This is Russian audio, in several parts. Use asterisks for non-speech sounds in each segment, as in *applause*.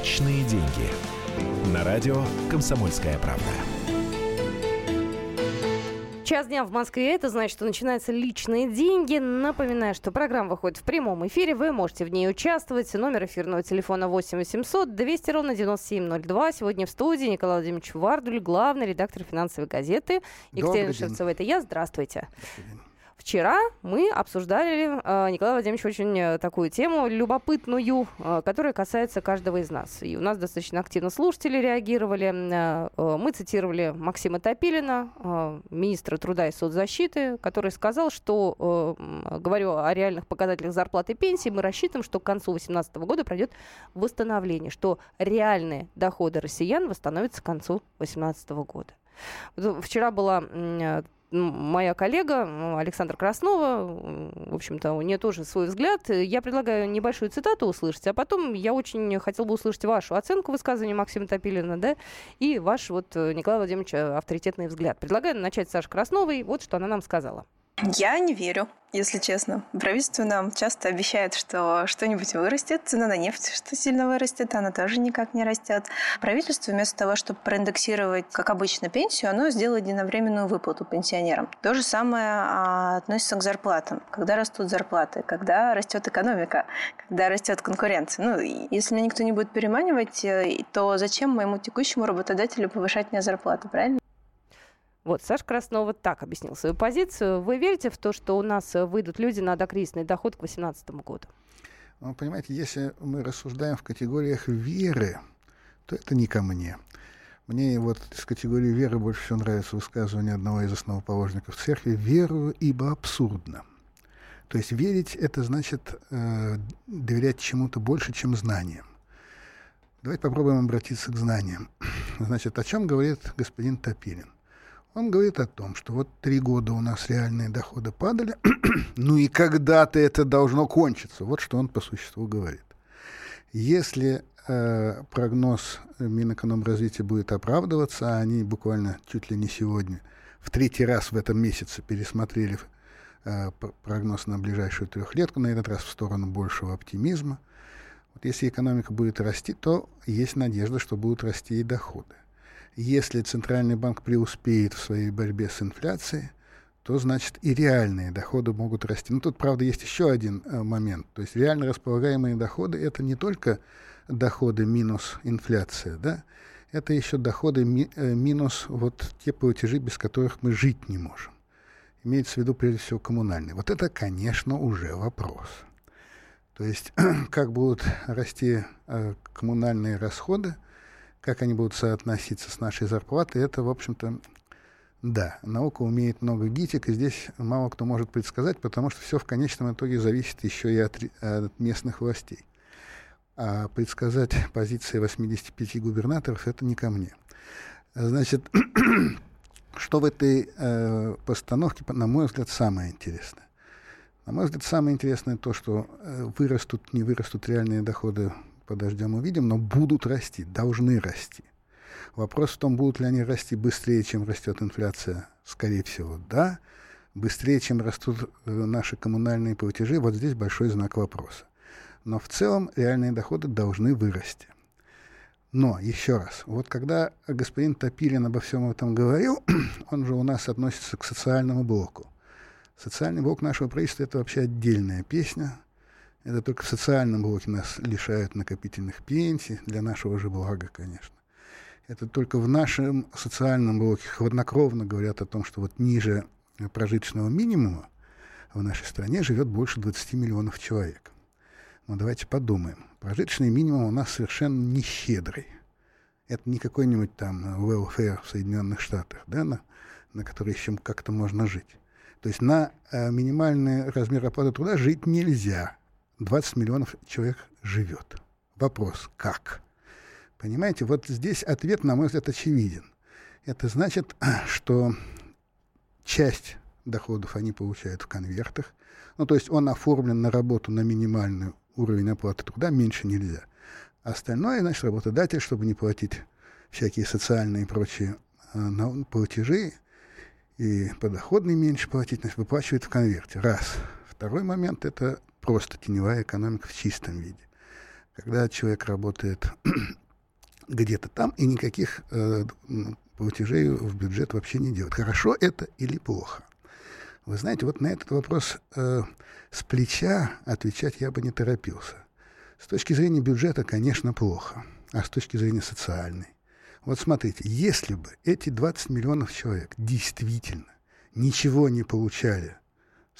Личные деньги. На радио «Комсомольская правда». Час дня в Москве, это значит, что начинаются личные деньги. Напоминаю, что программа выходит в прямом эфире, вы можете в ней участвовать. Номер эфирного телефона 8 800 200 ровно 9702. Сегодня в студии Николай Владимирович Вардуль, главный редактор финансовой газеты. Екатерина Шевцова, это я. Здравствуйте. Добрый Вчера мы обсуждали, э, Николай Владимирович, очень э, такую тему любопытную, э, которая касается каждого из нас. И у нас достаточно активно слушатели реагировали. Мы цитировали Максима Топилина, министра труда и соцзащиты, который сказал, что, говорю о реальных показателях зарплаты и пенсии, мы рассчитываем, что к концу 2018 года пройдет восстановление, что реальные доходы россиян восстановятся к концу 2018 года. Вчера была моя коллега Александра Краснова, в общем-то, у нее тоже свой взгляд. Я предлагаю небольшую цитату услышать, а потом я очень хотел бы услышать вашу оценку высказывания Максима Топилина, да, и ваш вот, э, Николай Владимирович, авторитетный взгляд. Предлагаю начать с Саши Красновой. Вот что она нам сказала. Я не верю, если честно. Правительство нам часто обещает, что что-нибудь вырастет, цена на нефть что сильно вырастет, она тоже никак не растет. Правительство вместо того, чтобы проиндексировать, как обычно, пенсию, оно сделало единовременную выплату пенсионерам. То же самое а, относится к зарплатам. Когда растут зарплаты, когда растет экономика, когда растет конкуренция. Ну, если меня никто не будет переманивать, э, то зачем моему текущему работодателю повышать мне зарплату, правильно? Вот, Саша Краснова так объяснил свою позицию. Вы верите в то, что у нас выйдут люди на докризисный доход к 2018 году? Ну, понимаете, если мы рассуждаем в категориях веры, то это не ко мне. Мне вот из категории веры больше всего нравится высказывание одного из основоположников церкви «верую, ибо абсурдно». То есть верить — это значит э, доверять чему-то больше, чем знаниям. Давайте попробуем обратиться к знаниям. *clears throat* Значит, о чем говорит господин Топилин? Он говорит о том, что вот три года у нас реальные доходы падали, *clears throat* ну и когда-то это должно кончиться. Вот что он по существу говорит. Если э, прогноз Минэкономразвития будет оправдываться, а они буквально чуть ли не сегодня, в третий раз в этом месяце пересмотрели э, прогноз на ближайшую трехлетку, на этот раз в сторону большего оптимизма. Вот если экономика будет расти, то есть надежда, что будут расти и доходы. Если Центральный банк преуспеет в своей борьбе с инфляцией, то значит и реальные доходы могут расти. Но тут, правда, есть еще один э, момент. То есть реально располагаемые доходы — это не только доходы минус инфляция, да, это еще доходы ми, э, минус вот те платежи, без которых мы жить не можем. Имеется в виду, прежде всего, коммунальные. Вот это, конечно, уже вопрос. То есть, *clears throat* как будут расти э, коммунальные расходы — как они будут соотноситься с нашей зарплатой, это, в общем-то, да, наука умеет много гитик, и здесь мало кто может предсказать, потому что все в конечном итоге зависит еще и от, от местных властей. А предсказать позиции 85 губернаторов это не ко мне. Значит, *clears throat* что в этой э, постановке, на мой взгляд, самое интересное? На мой взгляд, самое интересное то, что э, вырастут, не вырастут реальные доходы подождем увидим, но будут расти, должны расти. Вопрос в том, будут ли они расти быстрее, чем растет инфляция, скорее всего, да. Быстрее, чем растут э, наши коммунальные платежи, вот здесь большой знак вопроса. Но в целом реальные доходы должны вырасти. Но, еще раз, вот когда господин Топилин обо всем этом говорил, *clears throat* он же у нас относится к социальному блоку. Социальный блок нашего правительства — это вообще отдельная песня — это только в социальном блоке нас лишают накопительных пенсий, для нашего же блага, конечно. Это только в нашем социальном блоке хладнокровно говорят о том, что вот ниже прожиточного минимума в нашей стране живет больше 20 миллионов человек. Но давайте подумаем. Прожиточный минимум у нас совершенно не щедрый. Это не какой-нибудь там welfare в Соединенных Штатах, да, на, на который еще как-то можно жить. То есть на э, минимальный размер оплаты труда жить нельзя. 20 миллионов человек живет. Вопрос, как? Понимаете, вот здесь ответ, на мой взгляд, очевиден. Это значит, *clears throat* что часть доходов они получают в конвертах. Ну, то есть он оформлен на работу на минимальный уровень оплаты труда, меньше нельзя. Остальное, значит, работодатель, чтобы не платить всякие социальные и прочие э, платежи, и подоходный меньше платить, значит, выплачивает в конверте. Раз. Второй момент – это просто теневая экономика в чистом виде. когда человек работает *clears throat* где-то там и никаких э, платежей в бюджет вообще не делает. Хорошо это или плохо? Вы знаете, вот на этот вопрос э, с плеча отвечать я бы не торопился. С точки зрения бюджета, конечно, плохо, а с точки зрения социальной. Вот смотрите, если бы эти 20 миллионов человек действительно ничего не получали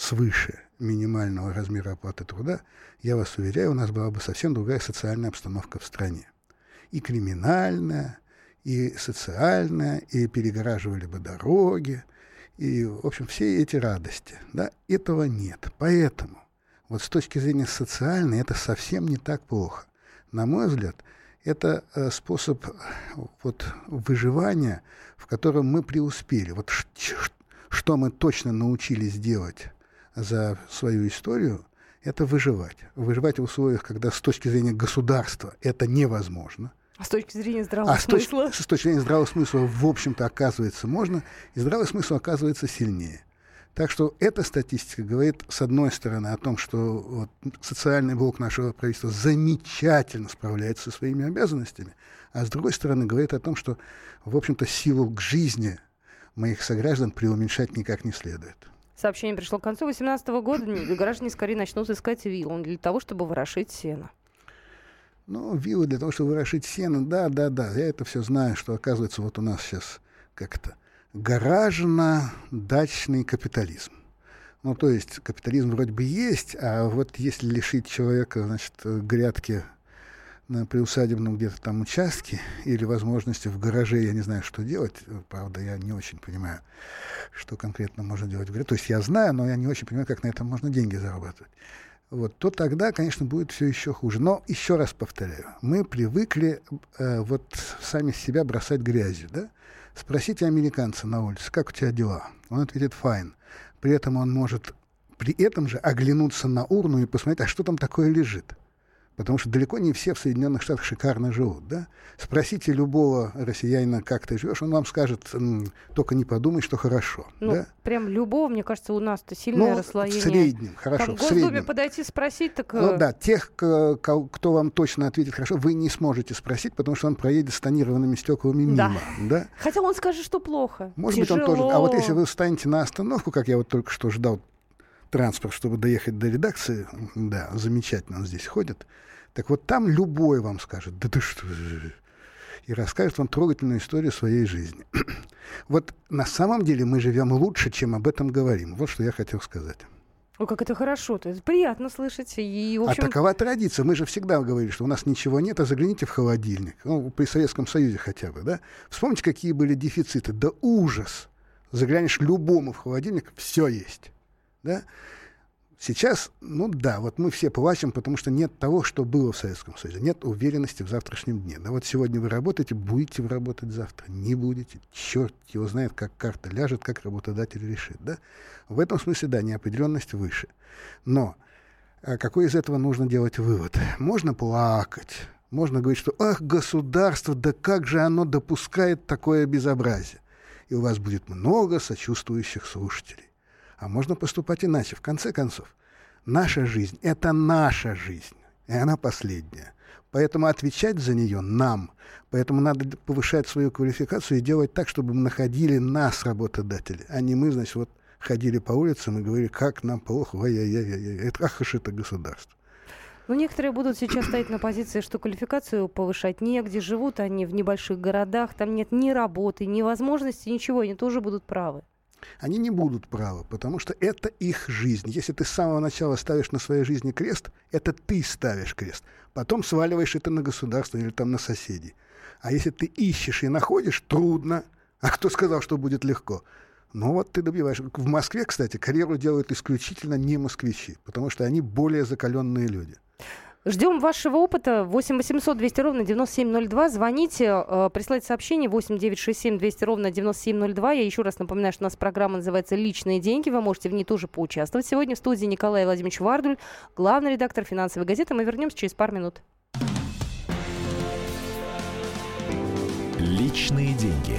свыше минимального размера оплаты труда, я вас уверяю, у нас была бы совсем другая социальная обстановка в стране. И криминальная, и социальная, и перегораживали бы дороги, и, в общем, все эти радости. Да, этого нет. Поэтому вот с точки зрения социальной это совсем не так плохо. На мой взгляд, это э, способ вот, выживания, в котором мы преуспели. Вот что мы точно научились делать за свою историю, это выживать. Выживать в условиях, когда с точки зрения государства это невозможно. А с точки зрения здравого а смысла? С точки, с точки зрения здравого смысла, в общем-то, оказывается, можно, и здравый смысл оказывается сильнее. Так что эта статистика говорит, с одной стороны, о том, что вот, социальный блок нашего правительства замечательно справляется со своими обязанностями, а с другой стороны, говорит о том, что, в общем-то, силу к жизни моих сограждан преуменьшать никак не следует. Сообщение пришло к концу 2018 года. Граждане скорее начнут искать виллу для того, чтобы ворошить сено. Ну, виллы для того, чтобы ворошить сено, да, да, да. Я это все знаю, что оказывается вот у нас сейчас как-то гаражно-дачный капитализм. Ну, то есть капитализм вроде бы есть, а вот если лишить человека, значит, грядки на приусадебном где-то там участке или возможности в гараже, я не знаю, что делать. Правда, я не очень понимаю, что конкретно можно делать в гараже. То есть я знаю, но я не очень понимаю, как на этом можно деньги зарабатывать вот, то тогда, конечно, будет все еще хуже. Но еще раз повторяю, мы привыкли э, вот сами себя бросать грязью, да? Спросите американца на улице, как у тебя дела? Он ответит «файн». При этом он может при этом же оглянуться на урну и посмотреть, а что там такое лежит. Потому что далеко не все в Соединенных Штатах шикарно живут. Да? Спросите любого россиянина, как ты живешь, он вам скажет, только не подумай, что хорошо. Ну, да? прям любого, мне кажется, у нас-то сильное ну, расслоение. в среднем, хорошо, Там в Госдуме среднем. подойти спросить, так... Ну э, да, тех, кто вам точно ответит хорошо, вы не сможете спросить, потому что он проедет с тонированными стеклами мимо. Да. Да? Хотя он скажет, что плохо. Может Тяжело. быть, он тоже. А вот если вы встанете на остановку, как я вот только что ждал транспорт, чтобы доехать до редакции, да, замечательно он здесь ходит, так вот там любой вам скажет, да ты что, и расскажет вам трогательную историю своей жизни. *clears throat* вот на самом деле мы живем лучше, чем об этом говорим. Вот что я хотел сказать. Ой, как это хорошо-то. Это приятно слышать. И, в общем... А такова традиция. Мы же всегда говорили, что у нас ничего нет, а загляните в холодильник. Ну, при Советском Союзе хотя бы, да? Вспомните, какие были дефициты. Да ужас! Заглянешь любому в холодильник, все есть. Да? Сейчас, ну да, вот мы все плачем, потому что нет того, что было в Советском Союзе. Нет уверенности в завтрашнем дне. Да вот сегодня вы работаете, будете вы работать завтра, не будете. Черт его знает, как карта ляжет, как работодатель решит. Да? В этом смысле, да, неопределенность выше. Но а какой из этого нужно делать вывод? Можно плакать, можно говорить, что «ах, государство, да как же оно допускает такое безобразие?» И у вас будет много сочувствующих слушателей. А можно поступать иначе. В конце концов, наша жизнь — это наша жизнь, и она последняя. Поэтому отвечать за нее нам. Поэтому надо повышать свою квалификацию и делать так, чтобы находили нас, работодатели, а не мы, значит, вот ходили по улицам и говорили, как нам плохо, ай-яй-яй-яй, это, ах уж это государство. Ну, некоторые будут сейчас стоять на позиции, что квалификацию повышать негде, живут они в небольших городах, там нет ни работы, ни возможности, ничего, они тоже будут правы они не будут правы, потому что это их жизнь. Если ты с самого начала ставишь на своей жизни крест, это ты ставишь крест. Потом сваливаешь это на государство или там на соседей. А если ты ищешь и находишь, трудно. А кто сказал, что будет легко? Ну вот ты добиваешь. В Москве, кстати, карьеру делают исключительно не москвичи, потому что они более закаленные люди. Ждем вашего опыта. 8 800 200 ровно 9702. Звоните, э, присылайте сообщение 8 967 200 ровно 9702. Я еще раз напоминаю, что у нас программа называется «Личные деньги». Вы можете в ней тоже поучаствовать. Сегодня в студии Николай Владимирович Вардуль, главный редактор финансовой газеты. Мы вернемся через пару минут. Личные деньги.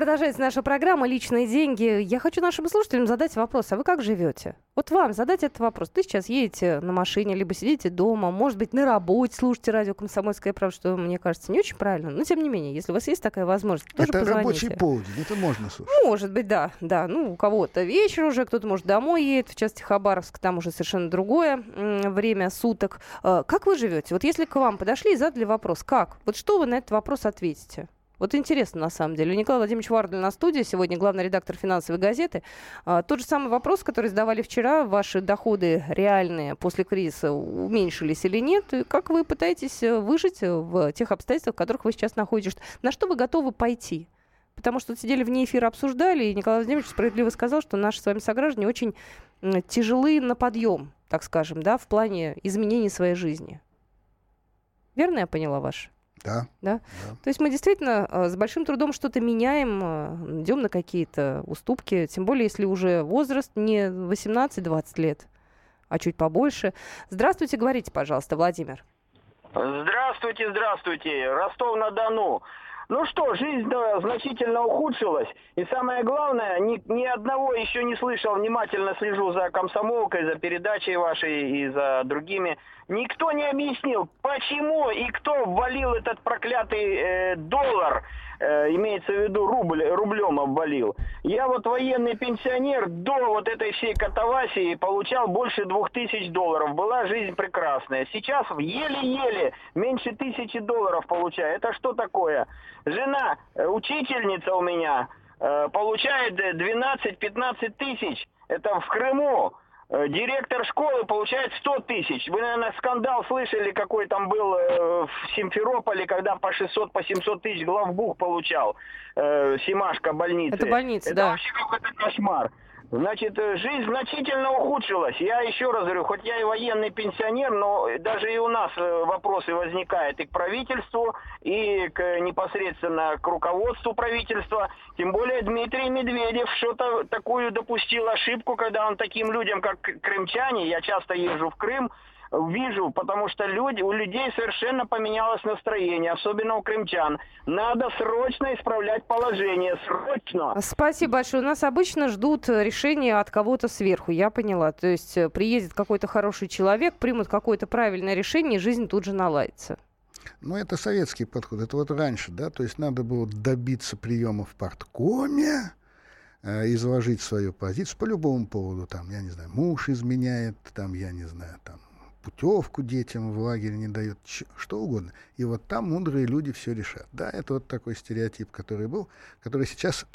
Продолжается наша программа «Личные деньги». Я хочу нашим слушателям задать вопрос. А вы как живете? Вот вам задать этот вопрос. Ты сейчас едете на машине, либо сидите дома, может быть, на работе слушаете радио «Комсомольская правда», что, мне кажется, не очень правильно. Но, тем не менее, если у вас есть такая возможность, тоже Это позвоните. рабочий полдень, это можно слушать. Может быть, да, да. Ну, у кого-то вечер уже, кто-то, может, домой едет, в части Хабаровск, там уже совершенно другое время суток. Э, Как вы живете? Вот если к вам подошли и задали вопрос, как? Вот что вы на этот вопрос ответите? Вот интересно, на самом деле. Николай Владимирович Вардлин на студии, сегодня главный редактор финансовой газеты. А, Тот же самый вопрос, который задавали вчера. Ваши доходы реальные после кризиса уменьшились или нет? И как вы пытаетесь э, выжить в тех обстоятельствах, в которых вы сейчас находитесь? На что вы готовы пойти? Потому что сидели вне эфира, обсуждали, и Николай Владимирович справедливо сказал, что наши с вами сограждане очень тяжелы на подъем, так скажем, да, в плане изменений своей жизни. Верно я поняла ваш? Да. Да? То есть мы действительно э, с большим трудом что-то меняем, э, идем на какие-то уступки, тем более если уже возраст не 18-20 лет, а чуть побольше. Здравствуйте, говорите, пожалуйста, Владимир. Здравствуйте, здравствуйте. Ростов-на-Дону. Ну что, жизнь значительно ухудшилась. И самое главное, ни, ни одного еще не слышал, внимательно слежу за комсомолкой, за передачей вашей и за другими. Никто не объяснил, почему и кто ввалил этот проклятый э, доллар, э, имеется в виду рубль, рублем обвалил. Я вот военный пенсионер до вот этой всей катавасии получал больше двух тысяч долларов. Была жизнь прекрасная. Сейчас еле-еле меньше тысячи долларов получаю. Это что такое? Жена, э, учительница у меня, э, получает 12-15 тысяч. Это в Крыму. Э, Директор школы получает 100 тысяч. Вы, наверное, скандал слышали, какой там был э, в Симферополе, когда по 600, по 700 тысяч главбух получал э, Симашка больницы. Это больница, Это да. вообще какой-то кошмар. Значит, э, жизнь значительно ухудшилась. Я еще раз говорю, хоть я и военный пенсионер, но даже и у нас э, вопросы возникают и к правительству, и к, непосредственно к руководству правительства. Тем более Дмитрий Медведев что-то такую допустил ошибку, когда он таким людям, как крымчане, я часто езжу в Крым, вижу, потому что люди, у людей совершенно поменялось настроение, особенно у крымчан. Надо срочно исправлять положение, срочно. Спасибо большое. У нас обычно ждут решения от кого-то сверху, я поняла. То есть э, приедет какой-то хороший человек, примут какое-то правильное решение, и жизнь тут же наладится. Ну, это советский подход. Это вот раньше, да, то есть надо было добиться приема в парткоме, э, изложить свою позицию по любому поводу. Там, я не знаю, муж изменяет, там, я не знаю, там, путевку детям в лагере не дает, что угодно. И вот там мудрые люди все решат. Да, это вот такой стереотип, который был, который сейчас,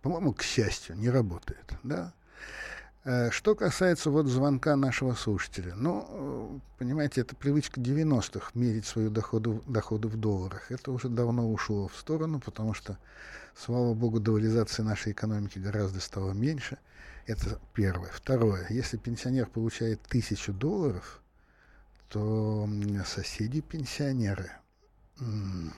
по-моему, к счастью, не работает. Да? Э, Что касается вот звонка нашего слушателя, ну, понимаете, это привычка 90-х мерить свою доходу, доходы в долларах. Это уже давно ушло в сторону, потому что, слава богу, долларизация нашей экономики гораздо стала меньше. Это первое. Второе. Если пенсионер получает тысячу долларов, то м, соседи-пенсионеры м,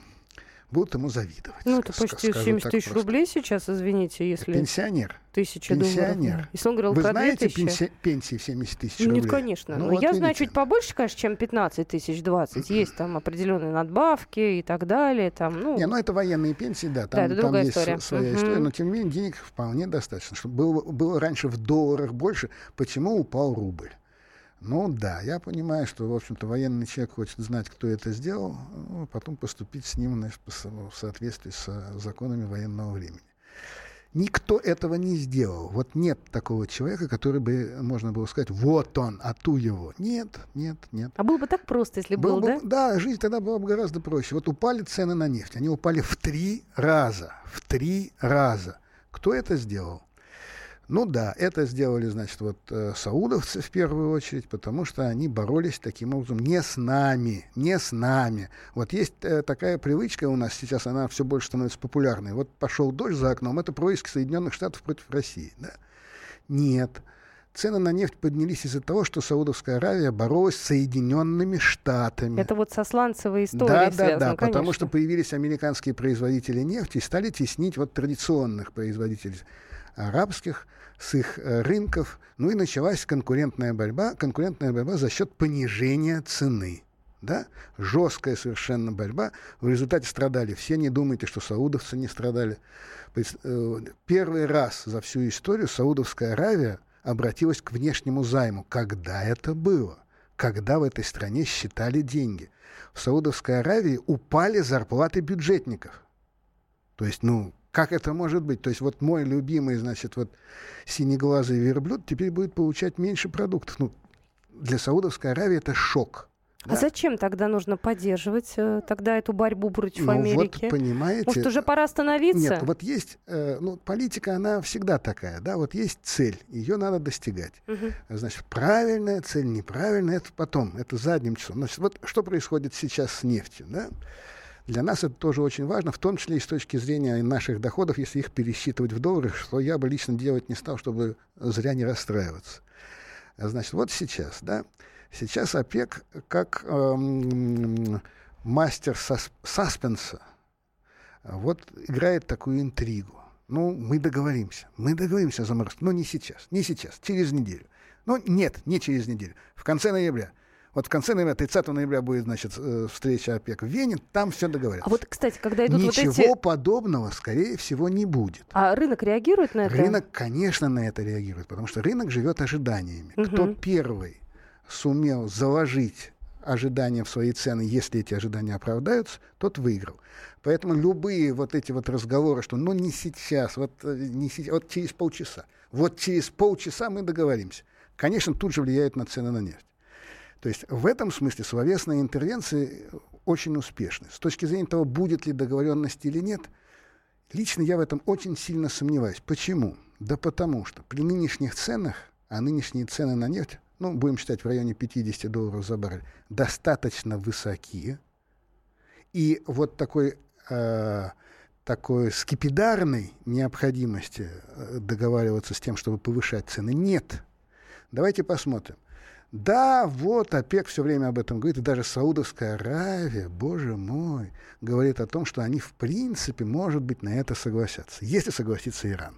будут ему завидовать. Ну, это почти скажу 70 так тысяч просто. рублей сейчас, извините, если Пенсионер. тысяча пенсионер. долларов. Если он говорил Вы про знаете 2000. пенси- пенсии в 70 тысяч Ну, рублей? Нет, конечно. Ну, Но вот я знаю чуть побольше, конечно, чем 15 тысяч 20. Есть там определенные надбавки и так далее. Там, ну, Не, ну это военные пенсии, да, там, это там другая есть история. своя Мгм. история, но тем не менее денег вполне достаточно. Чтобы было, было раньше в долларах больше, почему упал рубль? Ну да, я понимаю, что, в общем-то, военный человек хочет знать, кто это сделал, ну, потом поступить с ним значит, в соответствии с законами военного времени. Никто этого не сделал. Вот нет такого человека, который бы можно было сказать, вот он, а ту его. Нет, нет, нет. А было бы так просто, если Было был, бы- да? Да, жизнь тогда была бы гораздо проще. Вот упали цены на нефть. Они упали в три раза. В три раза. Кто это сделал? Ну да, это сделали, значит, вот э, саудовцы в первую очередь, потому что они боролись таким образом не с нами, не с нами. Вот есть э, такая привычка у нас сейчас, она все больше становится популярной. Вот пошел дождь за окном, это происки Соединенных Штатов против России. Да? Нет. Цены на нефть поднялись из-за того, что Саудовская Аравия боролась с Соединенными Штатами. Это вот со сланцевой историей Да, да, связано, да, потому конечно. что появились американские производители нефти и стали теснить вот традиционных производителей арабских с их э, рынков. Ну и началась конкурентная борьба, конкурентная борьба за счет понижения цены. да, жесткая совершенно борьба. В результате страдали все. Не думайте, что саудовцы не страдали. Э, первый раз за всю историю Саудовская Аравия обратилась к внешнему займу. Когда это было? Когда в этой стране считали деньги? В Саудовской Аравии упали зарплаты бюджетников. То есть, ну, как это может быть? То есть вот мой любимый, значит, вот синеглазый верблюд теперь будет получать меньше продуктов. Ну, для Саудовской Аравии это шок. А зачем тогда нужно поддерживать э, тогда эту борьбу против ну, Америки? Вот, понимаете... Может, уже пора остановиться? Нет, вот есть... Э, ну, политика, она всегда такая, да, вот есть цель, ее надо достигать. Угу. Значит, правильная цель, неправильная, это потом, это задним числом. Значит, вот что происходит сейчас с нефтью, да? Для нас это тоже очень важно, в том числе и с точки зрения наших доходов, если их пересчитывать в доллары, что я бы лично делать не стал, чтобы зря не расстраиваться. Значит, вот сейчас, да, Сейчас ОПЕК как эм, мастер сас саспенса вот играет такую интригу. Ну, мы договоримся. Мы договоримся заморозить. Но не сейчас. Не сейчас. Через неделю. Ну, нет, не через неделю. В конце ноября. Вот в конце ноября, 30 ноября будет, значит, э, встреча ОПЕК в Вене, там все договорятся. А вот, кстати, когда идут Ничего вот эти... подобного, скорее всего, не будет. А рынок реагирует на это? Рынок, конечно, на это реагирует, потому что рынок живет ожиданиями. Угу. Кто первый сумел заложить ожидания в свои цены, если эти ожидания оправдаются, тот выиграл. Поэтому любые вот эти вот разговоры, что ну не сейчас, вот, э, не сейчас, вот через полчаса, вот через полчаса мы договоримся, конечно, тут же влияет на цены на нефть. То есть в этом смысле словесные интервенции очень успешны. С точки зрения того, будет ли договоренность или нет, лично я в этом очень сильно сомневаюсь. Почему? Да потому что при нынешних ценах, а нынешние цены на нефть ну, будем считать, в районе 50 долларов за баррель, достаточно высокие. И вот такой, э, такой скипидарной необходимости э, договариваться с тем, чтобы повышать цены, нет. Давайте посмотрим. Да, вот ОПЕК все время об этом говорит, и даже Саудовская Аравия, боже мой, говорит о том, что они в принципе, может быть, на это согласятся, если согласится Иран.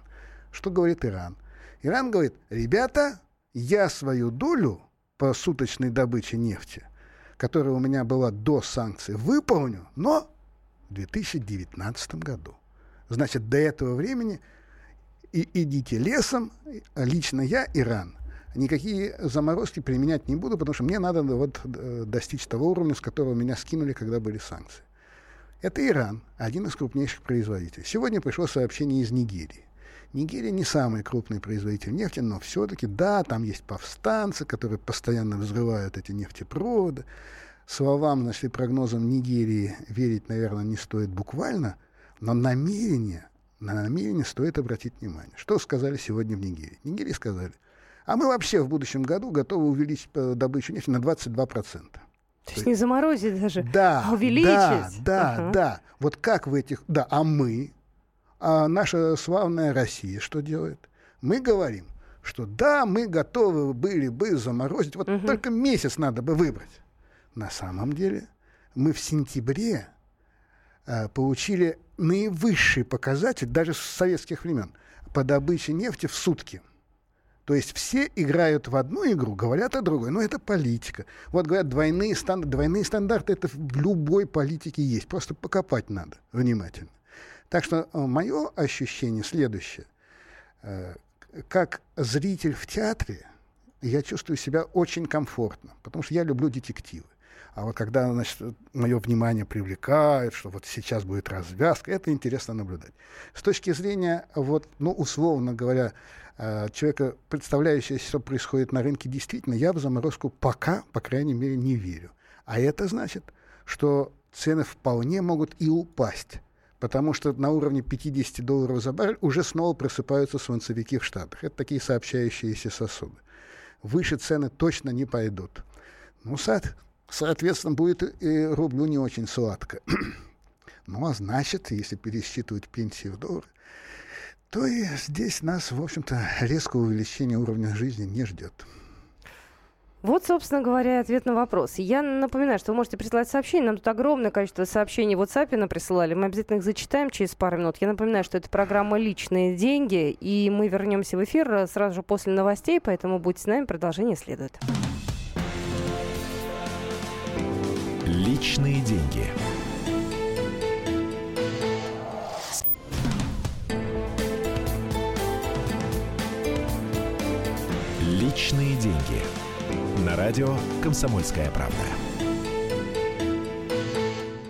Что говорит Иран? Иран говорит, ребята, я свою долю по суточной добыче нефти, которая у меня была до санкций, выполню, но в 2019 году. Значит, до этого времени и идите лесом, лично я, Иран, никакие заморозки применять не буду, потому что мне надо вот э, достичь того уровня, с которого меня скинули, когда были санкции. Это Иран, один из крупнейших производителей. Сегодня пришло сообщение из Нигерии. Нигерия не самый крупный производитель нефти, но все-таки, да, там есть повстанцы, которые постоянно взрывают эти нефтепроводы. Словам, значит, и прогнозам Нигерии верить, наверное, не стоит буквально, но намерение, на намерение стоит обратить внимание. Что сказали сегодня в Нигерии? В Нигерии сказали, а мы вообще в будущем году готовы увеличить э, добычу нефти на 22%. То есть не заморозить даже, да, а увеличить. Да, да, ага. да. Вот как в этих... Да, а мы, а наша славная Россия что делает? Мы говорим, что да, мы готовы были бы заморозить, вот угу. только месяц надо бы выбрать. На самом деле мы в сентябре э, получили наивысший показатель даже с советских времен по добыче нефти в сутки. То есть все играют в одну игру, говорят о другой. Но это политика. Вот говорят, двойные, стандарты, двойные стандарты это в любой политике есть. Просто покопать надо внимательно. Так что э, мое ощущение следующее. Э, как зритель в театре я чувствую себя очень комфортно, потому что я люблю детективы. А вот когда значит, мое внимание привлекает, что вот сейчас будет развязка, это интересно наблюдать. С точки зрения, вот, ну, условно говоря, э, человека, представляющего, что происходит на рынке, действительно, я в заморозку пока, по крайней мере, не верю. А это значит, что цены вполне могут и упасть потому что на уровне 50 долларов за баррель уже снова просыпаются свинцевики в Штатах. Это такие сообщающиеся сосуды. Выше цены точно не пойдут. Ну, соответственно, будет и рублю не очень сладко. *clears throat* ну, а значит, если пересчитывать пенсии в доллары, то и здесь нас, в общем-то, резкого увеличения уровня жизни не ждет. Вот, собственно говоря, ответ на вопрос. Я напоминаю, что вы можете присылать сообщения. Нам тут огромное количество сообщений в WhatsApp нам присылали. Мы обязательно их зачитаем через пару минут. Я напоминаю, что это программа «Личные деньги», и мы вернемся в эфир сразу же после новостей, поэтому будьте с нами, продолжение следует. Личные деньги. Личные деньги. На радио «Комсомольская правда».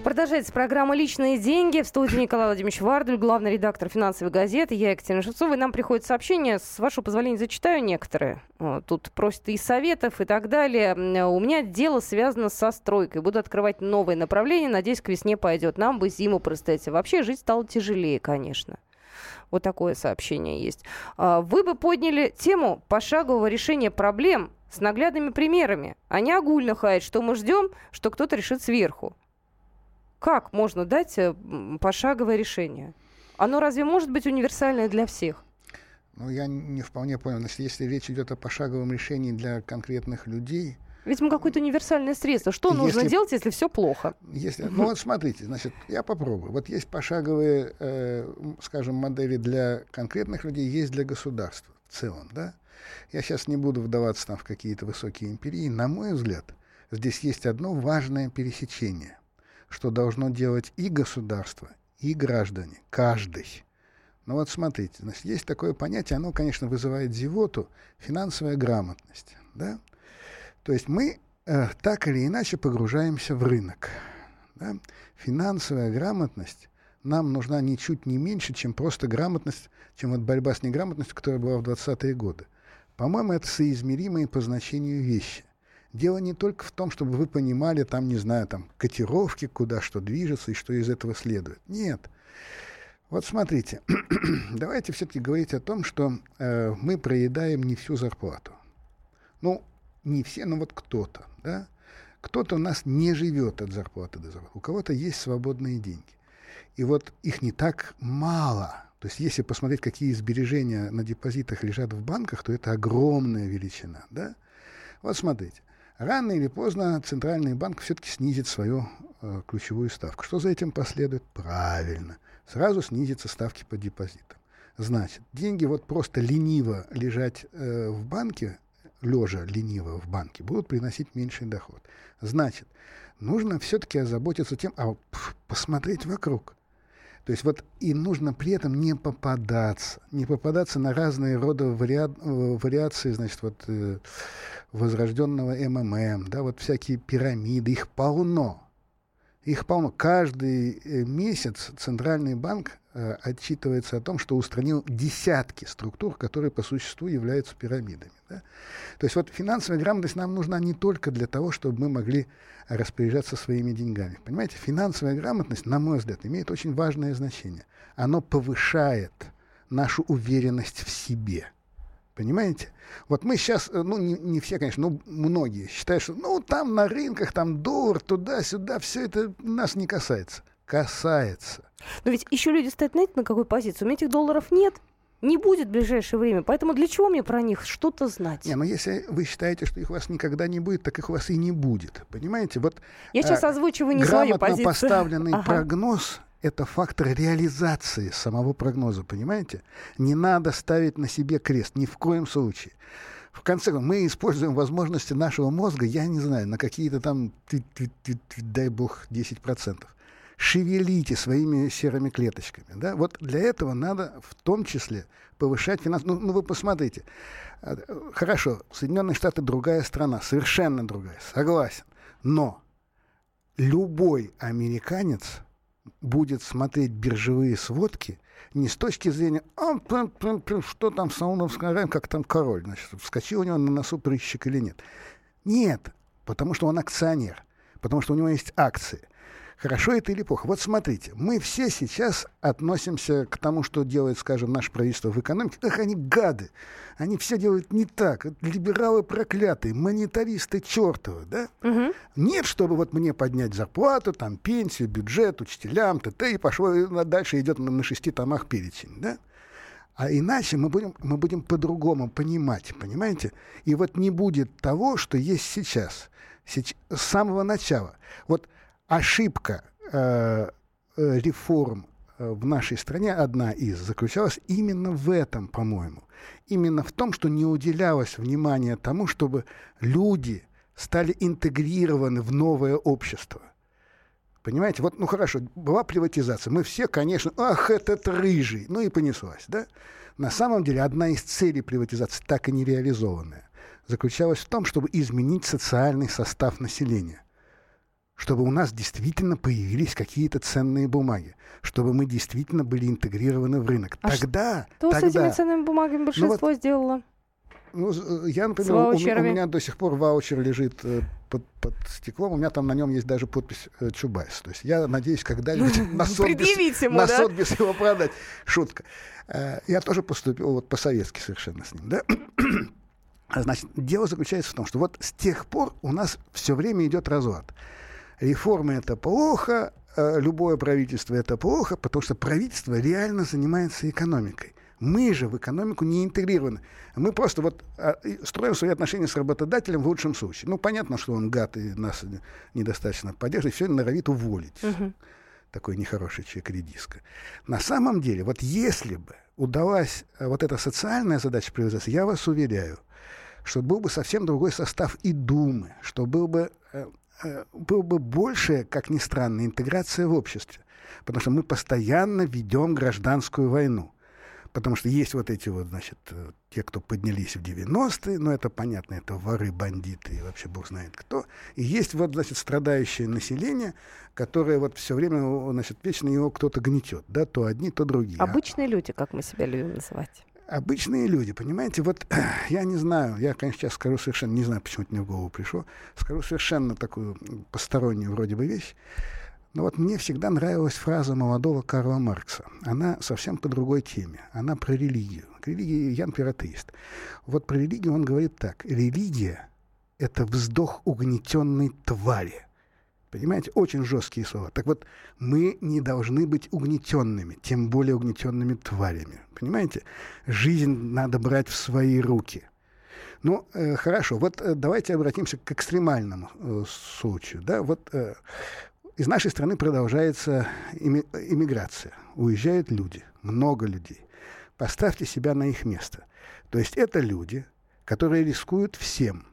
Продолжается программа «Личные деньги». В студии Николай Владимирович Вардуль, главный редактор финансовой газеты. Я Екатерина Шевцова. И нам приходят сообщения. С вашего позволения зачитаю некоторые. Тут просят и советов, и так далее. У меня дело связано со стройкой. Буду открывать новые направления. Надеюсь, к весне пойдет. Нам бы зиму простоять. Вообще жить стало тяжелее, конечно. Вот такое сообщение есть. А, вы бы подняли тему пошагового решения проблем с наглядными примерами, а не огульно хаять, что мы ждем, что кто-то решит сверху. Как можно дать э, пошаговое решение? Оно разве может быть универсальное для всех? Ну, я не вполне понял. Если, если речь идет о пошаговом решении для конкретных людей, Видимо, какое-то универсальное средство. Что если, нужно делать, если все плохо? Если, ну вот смотрите, значит, я попробую. Вот есть пошаговые, э, скажем, модели для конкретных людей, есть для государства в целом, да? Я сейчас не буду вдаваться там в какие-то высокие империи. На мой взгляд, здесь есть одно важное пересечение, что должно делать и государство, и граждане, каждый. Ну вот смотрите, значит, есть такое понятие, оно, конечно, вызывает зевоту, финансовая грамотность, да? То есть мы э, так или иначе погружаемся в рынок. Да? Финансовая грамотность нам нужна ничуть не меньше, чем просто грамотность, чем вот борьба с неграмотностью, которая была в 20-е годы. По-моему, это соизмеримые по значению вещи. Дело не только в том, чтобы вы понимали, там, не знаю, там, котировки, куда что движется и что из этого следует. Нет. Вот смотрите, *clears throat* давайте все-таки говорить о том, что э, мы проедаем не всю зарплату. Ну, не все, но вот кто-то, да, кто-то у нас не живет от зарплаты до зарплаты, у кого-то есть свободные деньги. И вот их не так мало. То есть если посмотреть, какие сбережения на депозитах лежат в банках, то это огромная величина. Да? Вот смотрите. Рано или поздно Центральный банк все-таки снизит свою э, ключевую ставку. Что за этим последует? Правильно. Сразу снизятся ставки по депозитам. Значит, деньги вот просто лениво лежать э, в банке лежа лениво в банке, будут приносить меньший доход. Значит, нужно все-таки озаботиться тем, а посмотреть вокруг. То есть вот и нужно при этом не попадаться, не попадаться на разные роды вариа вариации, значит, вот э, возрожденного МММ, да, вот всякие пирамиды, их полно. Их полно. Каждый э, месяц Центральный банк э, отчитывается о том, что устранил десятки структур, которые по существу являются пирамидами. Да? То есть вот финансовая грамотность нам нужна не только для того, чтобы мы могли распоряжаться своими деньгами. Понимаете, финансовая грамотность, на мой взгляд, имеет очень важное значение. Оно повышает нашу уверенность в себе. Понимаете? Вот мы сейчас, э, ну, не, не все, конечно, но многие считают, что, ну, там на рынках, там доллар, туда-сюда, все это нас не касается. Касается. Но ведь еще люди стоят, знаете, на какой позиции? У меня этих долларов нет, не будет в ближайшее время. Поэтому для чего мне про них что-то знать? Не, но ну, если вы считаете, что их у вас никогда не будет, так их у вас и не будет. Понимаете? Вот, Я сейчас а, озвучиваю не свою позицию. поставленный ага. прогноз это фактор реализации самого прогноза, понимаете? Не надо ставить на себе крест, ни в коем случае. В конце концов, мы используем возможности нашего мозга, я не знаю, на какие-то там, дай бог, 10%. Шевелите своими серыми клеточками. Да? Вот для этого надо в том числе повышать финансы. Ну, ну вы посмотрите. А, хорошо, Соединенные Штаты другая страна, совершенно другая, согласен. Но любой американец будет смотреть биржевые сводки не с точки зрения, а, что там в Саудовском Аравии, как там король, значит, вскочил у него на носу прыщик или нет. Нет, потому что он акционер, потому что у него есть акции. Хорошо это или плохо? Вот смотрите, мы все сейчас относимся к тому, что делает, скажем, наше правительство в экономике. Ах, они гады. Они все делают не так. Либералы проклятые, монетаристы чертовы, да? Угу. Нет, чтобы вот мне поднять зарплату, там, пенсию, бюджет, учителям, т.т. И пошло, и дальше идет на, на шести томах перечень, да? А иначе мы будем, мы будем по-другому понимать, понимаете? И вот не будет того, что есть сейчас, сейчас с самого начала. Вот ошибка э, э, реформ э, в нашей стране, одна из, заключалась именно в этом, по-моему. Именно в том, что не уделялось внимания тому, чтобы люди стали интегрированы в новое общество. Понимаете, вот, ну хорошо, была приватизация. Мы все, конечно, ах, этот рыжий. Ну и понеслась, да? На самом деле, одна из целей приватизации, так и не реализованная, заключалась в том, чтобы изменить социальный состав населения чтобы у нас действительно появились какие-то ценные бумаги, чтобы мы действительно были интегрированы в рынок. А тогда, что тогда... с этими ценными бумагами большинство ну, вот, сделало? Ну, э, я, например, у, у меня до сих пор ваучер лежит э, под, под стеклом, у меня там на нем есть даже подпись э, Чубайс. То есть я надеюсь, когда-нибудь *laughs* на Сотбис, на его продать. Шутка. Э, я тоже поступил вот по-советски совершенно с ним, да? *clears throat* Значит, дело заключается в том, что вот с тех пор у нас все время идет разлад реформы это плохо, э, любое правительство это плохо, потому что правительство реально занимается экономикой. Мы же в экономику не интегрированы. Мы просто вот а, строим свои отношения с работодателем в лучшем случае. Ну, понятно, что он гад и нас недостаточно поддерживает, все норовит уволить. Угу. Такой нехороший человек редиска. На самом деле, вот если бы удалась э, вот эта социальная задача привязаться, я вас уверяю, что был бы совсем другой состав и Думы, что был бы э, было бы больше, как ни странно, интеграция в обществе. Потому что мы постоянно ведем гражданскую войну. Потому что есть вот эти вот, значит, э, те, кто поднялись в 90-е, ну, это понятно, это воры, бандиты и вообще бог знает кто. И есть вот, значит, страдающее население, которое вот все время, значит, вечно его кто-то гнетет, да, то одни, то другие. Обычные люди, как мы себя любим называть обычные люди, понимаете, вот *clears throat* я не знаю, я, конечно, сейчас скажу совершенно, не знаю, почему это мне в голову пришло, скажу совершенно такую постороннюю вроде бы вещь, но вот мне всегда нравилась фраза молодого Карла Маркса. Она совсем по другой теме. Она про религию. К религии Ян Пиратеист. Вот про религию он говорит так. Религия — это вздох угнетенной твари. Понимаете, очень жесткие слова. Так вот, мы не должны быть угнетенными, тем более угнетенными тварями. Понимаете? Жизнь надо брать в свои руки. Ну, э, хорошо, вот э, давайте обратимся к экстремальному э, случаю. Да? Вот э, из нашей страны продолжается ими, иммиграция. Уезжают люди, много людей. Поставьте себя на их место. То есть это люди, которые рискуют всем.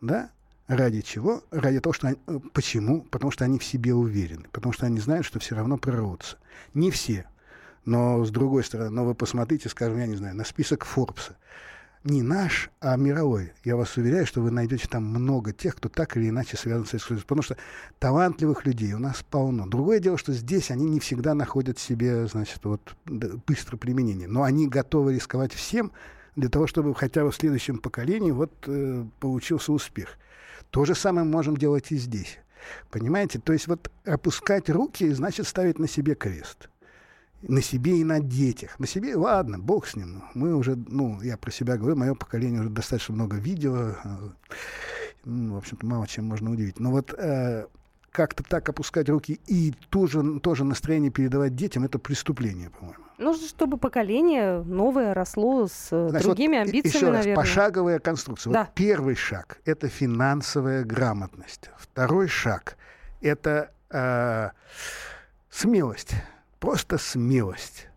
Да? Ради чего? Ради того, что они... Э, почему? Потому что они в себе уверены. Потому что они знают, что все равно прорвутся. Не все. Но с другой стороны, но вы посмотрите, скажем, я не знаю, на список Форбса. Не наш, а мировой. Я вас уверяю, что вы найдете там много тех, кто так или иначе связан с эксклюзивом. Потому что талантливых людей у нас полно. Другое дело, что здесь они не всегда находят себе, значит, вот быстрое применение. Но они готовы рисковать всем для того, чтобы хотя бы в следующем поколении вот э, получился успех. То же самое можем делать и здесь. Понимаете? То есть вот опускать руки значит ставить на себе крест. На себе и на детях. На себе, ладно, бог с ним. Мы уже, ну, я про себя говорю, мое поколение уже достаточно много видео. Ну, в общем-то, мало чем можно удивить. Но вот э, как-то так опускать руки и тоже, тоже настроение передавать детям, это преступление, по-моему. Нужно, чтобы поколение новое росло с э, Значит, другими вот амбициями, еще раз, наверное. пошаговая конструкция. Да. Вот первый шаг – это финансовая грамотность. Второй шаг – это э, смелость. Просто смелость.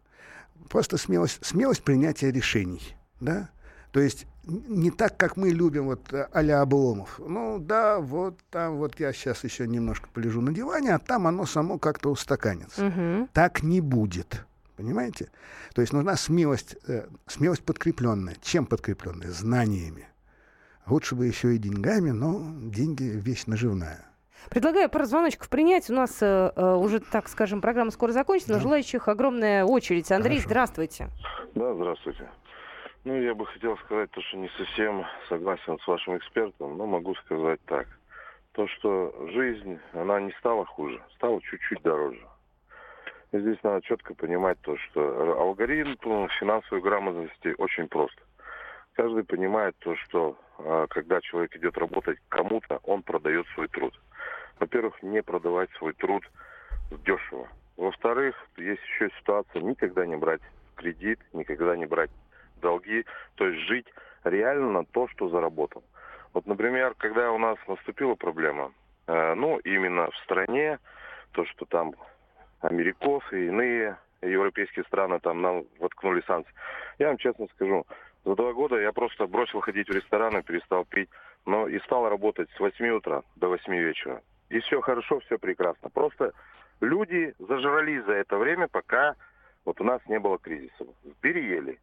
Просто смелость, смелость принятия решений. Да? То есть не так, как мы любим, вот а-ля Обломов. Ну да, вот там вот я сейчас еще немножко полежу на диване, а там оно само как-то устаканится. Угу. Так не будет. Понимаете? То есть нужна смелость, э, смелость подкрепленная. Чем подкрепленная? Знаниями. Лучше бы еще и деньгами, но деньги вещь наживная. Предлагаю пару звоночков принять. У нас э, э уже, так скажем, программа скоро закончится, но желающих огромная очередь. Андрей, Хорошо. здравствуйте. Да, здравствуйте. Ну, я бы хотел сказать то, что не совсем согласен с вашим экспертом, но могу сказать так. То, что жизнь, она не стала хуже, стала чуть-чуть дороже. И здесь надо четко понимать то, что алгоритм финансовой грамотности очень прост. Каждый понимает то, что а, когда человек идет работать кому-то, он продает свой труд. Во-первых, не продавать свой труд дешево. Во-вторых, есть еще ситуация никогда не брать кредит, никогда не брать долги, то есть жить реально на то, что заработал. Вот, например, когда у нас наступила проблема, э, ну, именно в стране, то, что там Америкос и иные европейские страны там нам воткнули санкции. Я вам честно скажу, за два года я просто бросил ходить в рестораны, перестал пить, но и стал работать с 8 утра до 8 вечера. и все хорошо, все прекрасно. Просто люди зажрались за это время, пока вот у нас не было кризиса. Переели.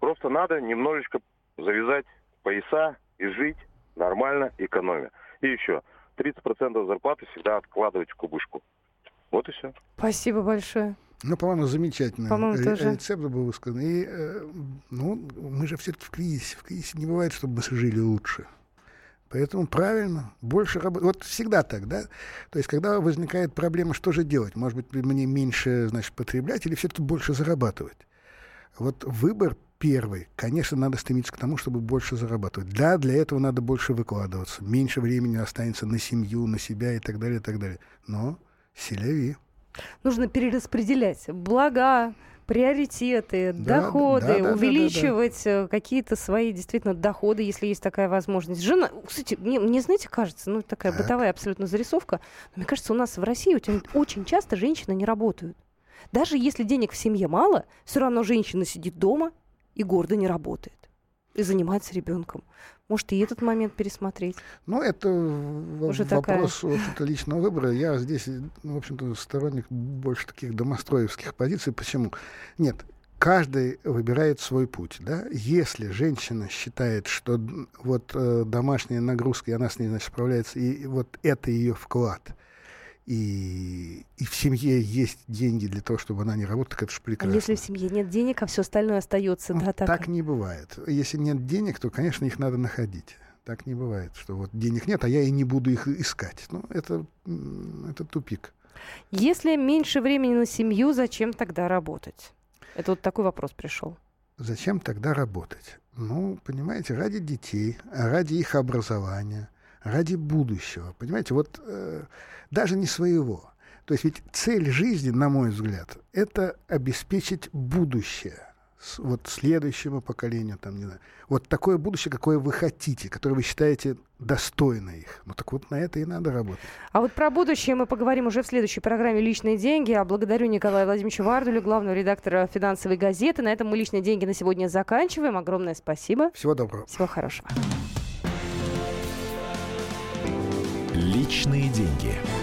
Просто надо немножечко завязать пояса и жить нормально, экономя. И еще, 30% зарплаты всегда откладывать в кубышку. Вот и все. Спасибо большое. Ну, по-моему, замечательно. По-моему, тоже. Рецепт был высказан. И, э, ну, мы же все-таки в кризисе. В кризисе не бывает, чтобы мы жили лучше. Поэтому правильно, больше работать. Вот всегда так, да? То есть, когда возникает проблема, что же делать? Может быть, мне меньше, значит, потреблять или все-таки больше зарабатывать? Вот выбор первый. Конечно, надо стремиться к тому, чтобы больше зарабатывать. Да, для этого надо больше выкладываться. Меньше времени останется на семью, на себя и так далее, и так далее. Но селяви. Нужно перераспределять блага, приоритеты, Да, доходы, да, да, да, да, увеличивать э, какие-то свои действительно доходы, если есть такая возможность. Жена, кстати, мне, мне знаете, кажется, ну такая Так. бытовая абсолютно зарисовка, но мне кажется, у нас в России очень часто женщины не работают. Даже если денег в семье мало, все равно женщина сидит дома и гордо не работает и занимается ребенком. Может, и этот момент пересмотреть. Ну, это Уже такая. вопрос общем-то, личного выбора. Я здесь, ну, в общем-то, сторонник больше таких домостроевских позиций. Почему? Нет, каждый выбирает свой путь. Да? Если женщина считает, что вот э, домашняя нагрузка, и она с ней, значит, справляется, и вот это ее вклад, и, и в семье есть деньги для того, чтобы она не работала, так это же А прекрасно. если в семье нет денег, а все остальное остается, Ну, да, так. так не бывает. Если нет денег, то, конечно, их надо находить. Так не бывает, что вот денег нет, а я и не буду их искать. Ну, это, это тупик. Если меньше времени на семью, зачем тогда работать? Это вот такой вопрос пришел. Зачем тогда работать? Ну, понимаете, ради детей, ради их образования, ради будущего. Понимаете, вот э, даже не своего. То есть ведь цель жизни, на мой взгляд, это обеспечить будущее с- вот следующему поколению, там, не знаю. Вот такое будущее, какое вы хотите, которое вы считаете достойно их. Ну так вот на это и надо работать. А вот про будущее мы поговорим уже в следующей программе «Личные деньги». А благодарю Николая Владимировича Вардулю, главного редактора финансовой газеты. На этом мы «Личные деньги» на сегодня заканчиваем. Огромное спасибо. Всего доброго. Всего хорошего. Личные деньги.